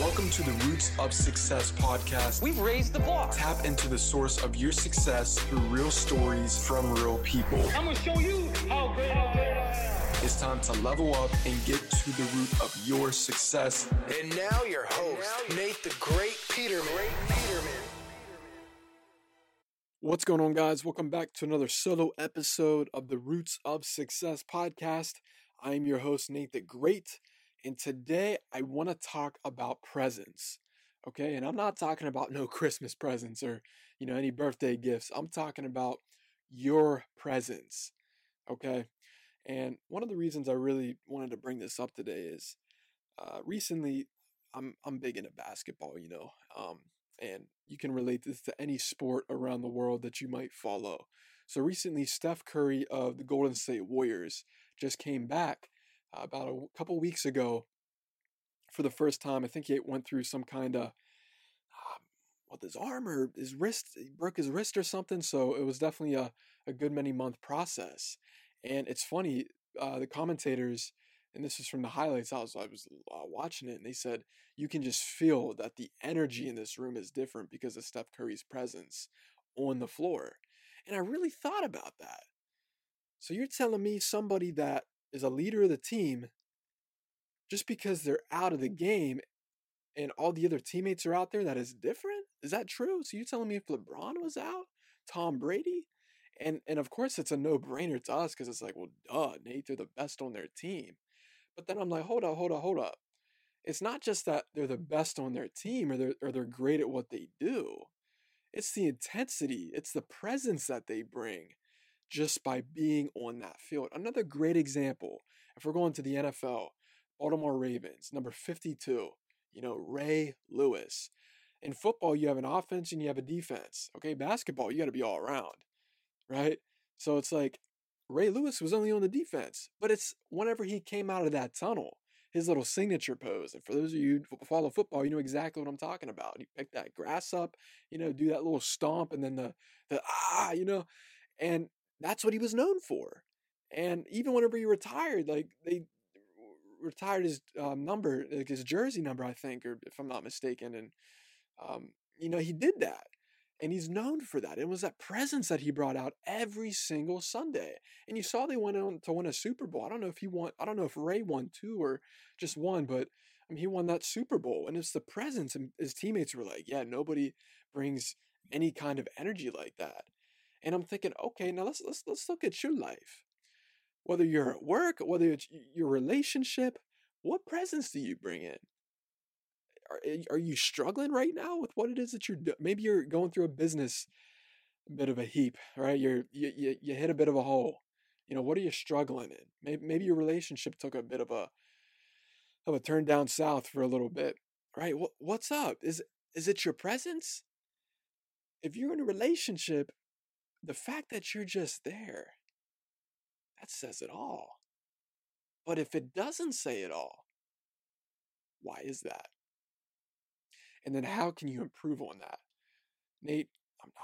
Welcome to the Roots of Success podcast. We've raised the bar. Tap into the source of your success through real stories from real people. I'm gonna show you how great I am. It's time to level up and get to the root of your success. And now your host, Nate the Great Peterman. Great Peterman. What's going on, guys? Welcome back to another solo episode of the Roots of Success podcast. I am your host, Nate the Great, and today I want to talk about presence. Okay, and I'm not talking about no Christmas presents or you know any birthday gifts. I'm talking about your presence. Okay, and one of the reasons I really wanted to bring this up today is uh, recently I'm I'm big into basketball, you know, um, and you can relate this to any sport around the world that you might follow. So recently, Steph Curry of the Golden State Warriors just came back about a couple weeks ago for the first time. I think he went through some kind of um, what his arm or his wrist, he broke his wrist or something. So it was definitely a, a good many month process. And it's funny, uh, the commentators, and this is from the highlights. I was I was uh, watching it, and they said you can just feel that the energy in this room is different because of Steph Curry's presence on the floor. And I really thought about that. So you're telling me somebody that is a leader of the team, just because they're out of the game and all the other teammates are out there, that is different? Is that true? So you're telling me if LeBron was out, Tom Brady, and and of course it's a no brainer to us because it's like, well, duh, Nate, they're the best on their team. But then I'm like, hold up, hold up, hold up. It's not just that they're the best on their team or they're or they're great at what they do. It's the intensity, it's the presence that they bring just by being on that field. Another great example, if we're going to the NFL, Baltimore Ravens, number 52, you know, Ray Lewis. In football, you have an offense and you have a defense. Okay, basketball, you got to be all around, right? So it's like Ray Lewis was only on the defense, but it's whenever he came out of that tunnel, his little signature pose. And for those of you who follow football, you know exactly what I'm talking about. He picked that grass up, you know, do that little stomp and then the the ah, you know, and that's what he was known for. And even whenever he retired, like they retired his um, number, like his jersey number, I think, or if I'm not mistaken, and um, you know he did that, and he's known for that. It was that presence that he brought out every single Sunday, and you saw they went on to win a Super Bowl. I don't know if he won. I don't know if Ray won two or just one, but I mean he won that Super Bowl, and it's the presence, and his teammates were like, "Yeah, nobody brings any kind of energy like that." And I'm thinking, okay, now let's let's let's look at your life. Whether you're at work, whether it's your relationship, what presence do you bring in? Are, eh, are you struggling right now with what it is that you're? Maybe you're going through a business bit of a heap, right? You're you, you you hit a bit of a hole. You know, what are you struggling in? Maybe maybe your relationship took a bit of a of a turn down south for a little bit, right? What what's up? Is is it your presence? If you're in a relationship the fact that you're just there, that says it all. But if it doesn't say it all, why is that? And then how can you improve on that? Nate,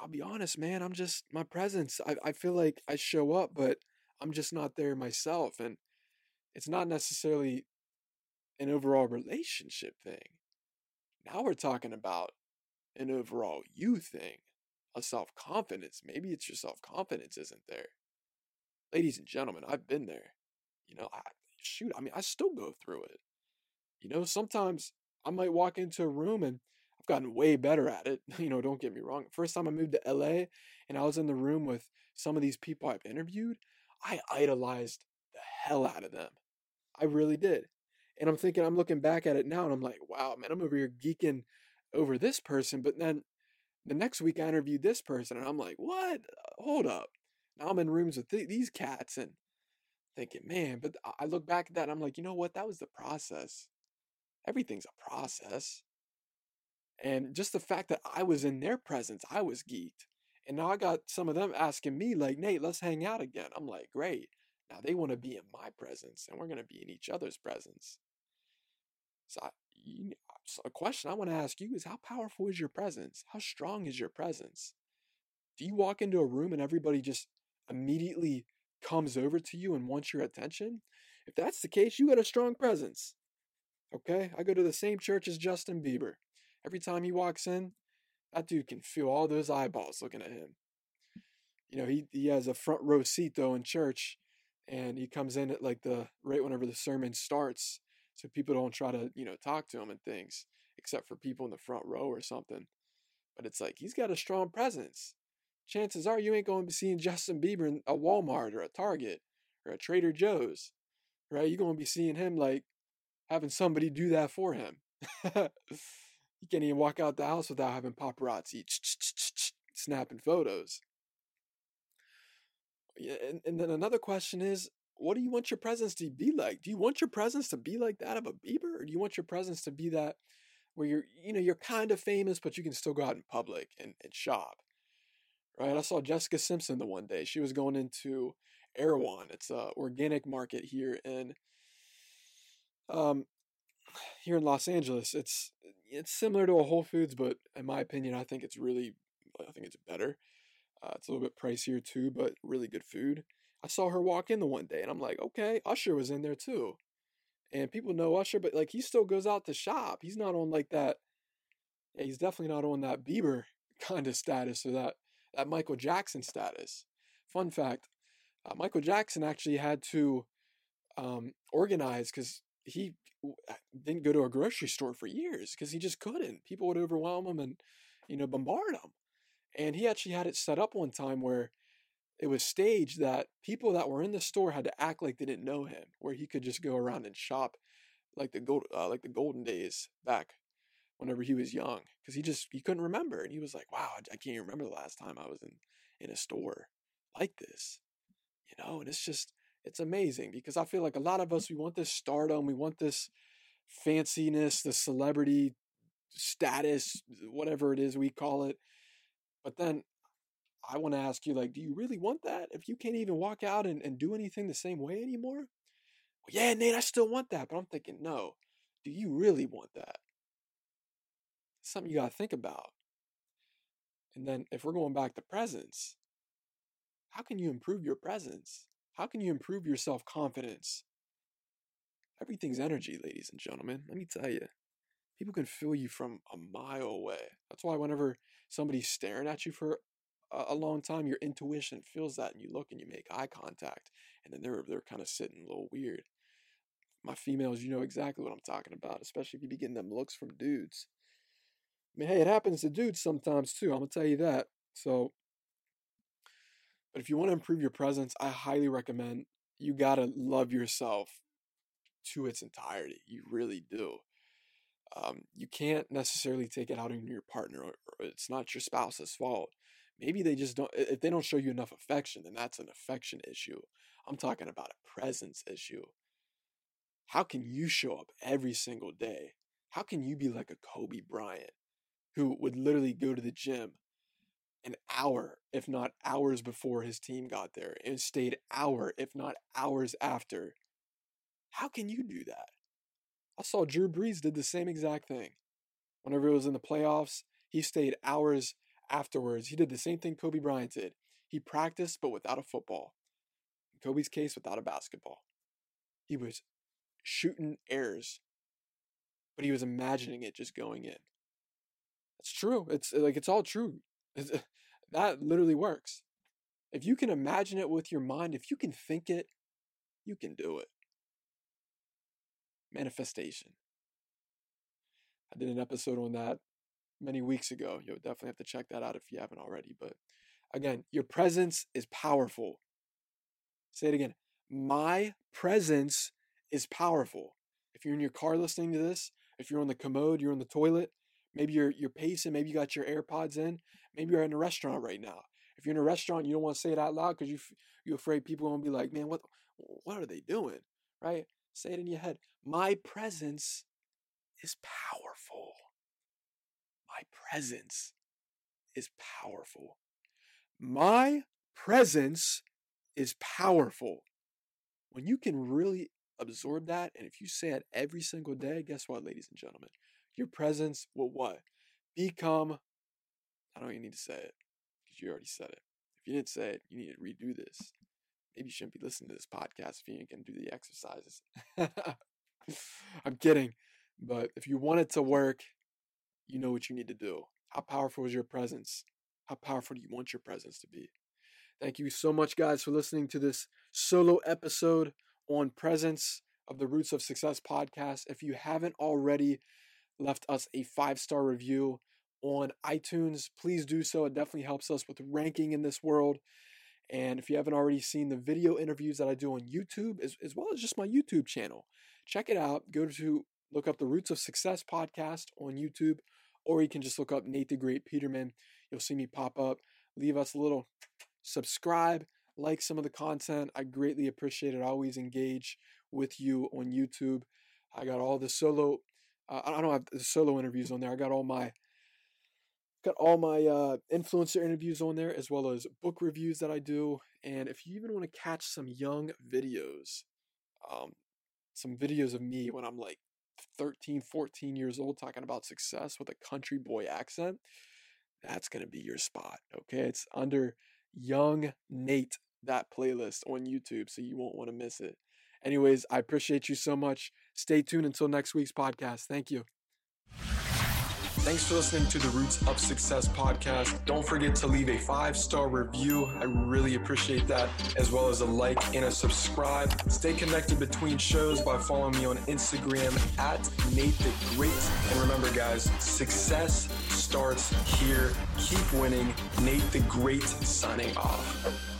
I'll be honest, man, I'm just my presence. I, I feel like I show up, but I'm just not there myself. And it's not necessarily an overall relationship thing. Now we're talking about an overall you thing a self confidence. Maybe it's your self confidence isn't there. Ladies and gentlemen, I've been there. You know, I, shoot, I mean, I still go through it. You know, sometimes I might walk into a room and I've gotten way better at it. You know, don't get me wrong. First time I moved to LA and I was in the room with some of these people I've interviewed, I idolized the hell out of them. I really did. And I'm thinking, I'm looking back at it now and I'm like, wow, man, I'm over here geeking over this person. But then the next week I interviewed this person and I'm like, what? Hold up. Now I'm in rooms with th- these cats and thinking, man, but I look back at that and I'm like, you know what? That was the process. Everything's a process. And just the fact that I was in their presence, I was geeked. And now I got some of them asking me, like, Nate, let's hang out again. I'm like, great. Now they want to be in my presence and we're going to be in each other's presence. So I, you, so a question I want to ask you is how powerful is your presence? How strong is your presence? Do you walk into a room and everybody just immediately comes over to you and wants your attention? If that's the case, you got a strong presence. Okay? I go to the same church as Justin Bieber. Every time he walks in, that dude can feel all those eyeballs looking at him. You know, he, he has a front row seat though in church, and he comes in at like the right whenever the sermon starts, so people don't try to, you know, talk to him and things, except for people in the front row or something. But it's like he's got a strong presence. Chances are you ain't going to be seeing Justin Bieber in a Walmart or a Target or a Trader Joe's, right? You're going to be seeing him like having somebody do that for him. he can't even walk out the house without having paparazzi snapping photos. And, and then another question is, what do you want your presence to be like? Do you want your presence to be like that of a Bieber, or do you want your presence to be that where you're, you know, you're kind of famous, but you can still go out in public and, and shop? Right? I saw Jessica Simpson the one day. She was going into Erewhon. It's a organic market here in um here in Los Angeles. It's it's similar to a Whole Foods, but in my opinion, I think it's really I think it's better. Uh, it's a little bit pricier too, but really good food. I saw her walk in the one day, and I'm like, okay, Usher was in there too, and people know Usher, but like he still goes out to shop. He's not on like that. Yeah, he's definitely not on that Bieber kind of status or that that Michael Jackson status. Fun fact: uh, Michael Jackson actually had to um, organize because he didn't go to a grocery store for years because he just couldn't. People would overwhelm him and you know bombard him. And he actually had it set up one time where it was staged that people that were in the store had to act like they didn't know him, where he could just go around and shop like the gold, uh, like the golden days back whenever he was young, because he just he couldn't remember, and he was like, "Wow, I can't even remember the last time I was in in a store like this," you know. And it's just it's amazing because I feel like a lot of us we want this stardom, we want this fanciness, the celebrity status, whatever it is we call it. But then I want to ask you, like, do you really want that? If you can't even walk out and, and do anything the same way anymore? Well, yeah, Nate, I still want that. But I'm thinking, no, do you really want that? It's something you got to think about. And then if we're going back to presence, how can you improve your presence? How can you improve your self confidence? Everything's energy, ladies and gentlemen. Let me tell you, people can feel you from a mile away. That's why whenever somebody's staring at you for a, long time, your intuition feels that, and you look and you make eye contact, and then they're they're kind of sitting a little weird. My females, you know exactly what I'm talking about, especially if you be getting them looks from dudes. I mean, hey, it happens to dudes sometimes too. I'm gonna tell you that. So, but if you want to improve your presence, I highly recommend you gotta love yourself to its entirety. You really do. Um, you can't necessarily take it out on your partner, it's not your spouse's fault. Maybe they just don't, if they don't show you enough affection, then that's an affection issue. I'm talking about a presence issue. How can you show up every single day? How can you be like a Kobe Bryant who would literally go to the gym an hour, if not hours before his team got there, and stayed hour, if not hours after? How can you do that? I saw Drew Brees did the same exact thing. Whenever it was in the playoffs, he stayed hours afterwards. He did the same thing Kobe Bryant did. He practiced, but without a football. In Kobe's case, without a basketball. He was shooting airs, but he was imagining it just going in. It's true. It's uh, like it's all true. It's, uh, that literally works. If you can imagine it with your mind, if you can think it, you can do it manifestation. I did an episode on that many weeks ago. You'll definitely have to check that out if you haven't already. But again, your presence is powerful. Say it again. My presence is powerful. If you're in your car listening to this, if you're on the commode, you're on the toilet, maybe you're you're pacing, maybe you got your AirPods in, maybe you're in a restaurant right now. If you're in a restaurant, you don't want to say it out loud because you you're afraid people gonna be like, man, what what are they doing? Right? Say it in your head. My presence is powerful. My presence is powerful. My presence is powerful. When you can really absorb that, and if you say it every single day, guess what, ladies and gentlemen? Your presence will what? Become, I don't even need to say it because you already said it. If you didn't say it, you need to redo this maybe you shouldn't be listening to this podcast if you ain't gonna do the exercises. I'm kidding. But if you want it to work, you know what you need to do. How powerful is your presence? How powerful do you want your presence to be? Thank you so much, guys, for listening to this solo episode on presence of the Roots of Success podcast. If you haven't already left us a five star review on iTunes, please do so. It definitely helps us with ranking in this world. And if you haven't already seen the video interviews that I do on YouTube, as, as well as just my YouTube channel, check it out. Go to look up the Roots of Success podcast on YouTube, or you can just look up Nate the Great Peterman. You'll see me pop up. Leave us a little subscribe, like some of the content. I greatly appreciate it. I always engage with you on YouTube. I got all the solo. Uh, I don't have the solo interviews on there. I got all my got all my uh, influencer interviews on there as well as book reviews that I do. And if you even want to catch some young videos, um, some videos of me when I'm like 13, 14 years old talking about success with a country boy accent, that's going to be your spot. Okay. It's under Young Nate, that playlist on YouTube, so you won't want to miss it. Anyways, I appreciate you so much. Stay tuned until next week's podcast. Thank you. Thanks for listening to the Roots of Success podcast. Don't forget to leave a five star review. I really appreciate that, as well as a like and a subscribe. Stay connected between shows by following me on Instagram at Nate the Great. And remember, guys, success starts here. Keep winning. Nate the Great signing off.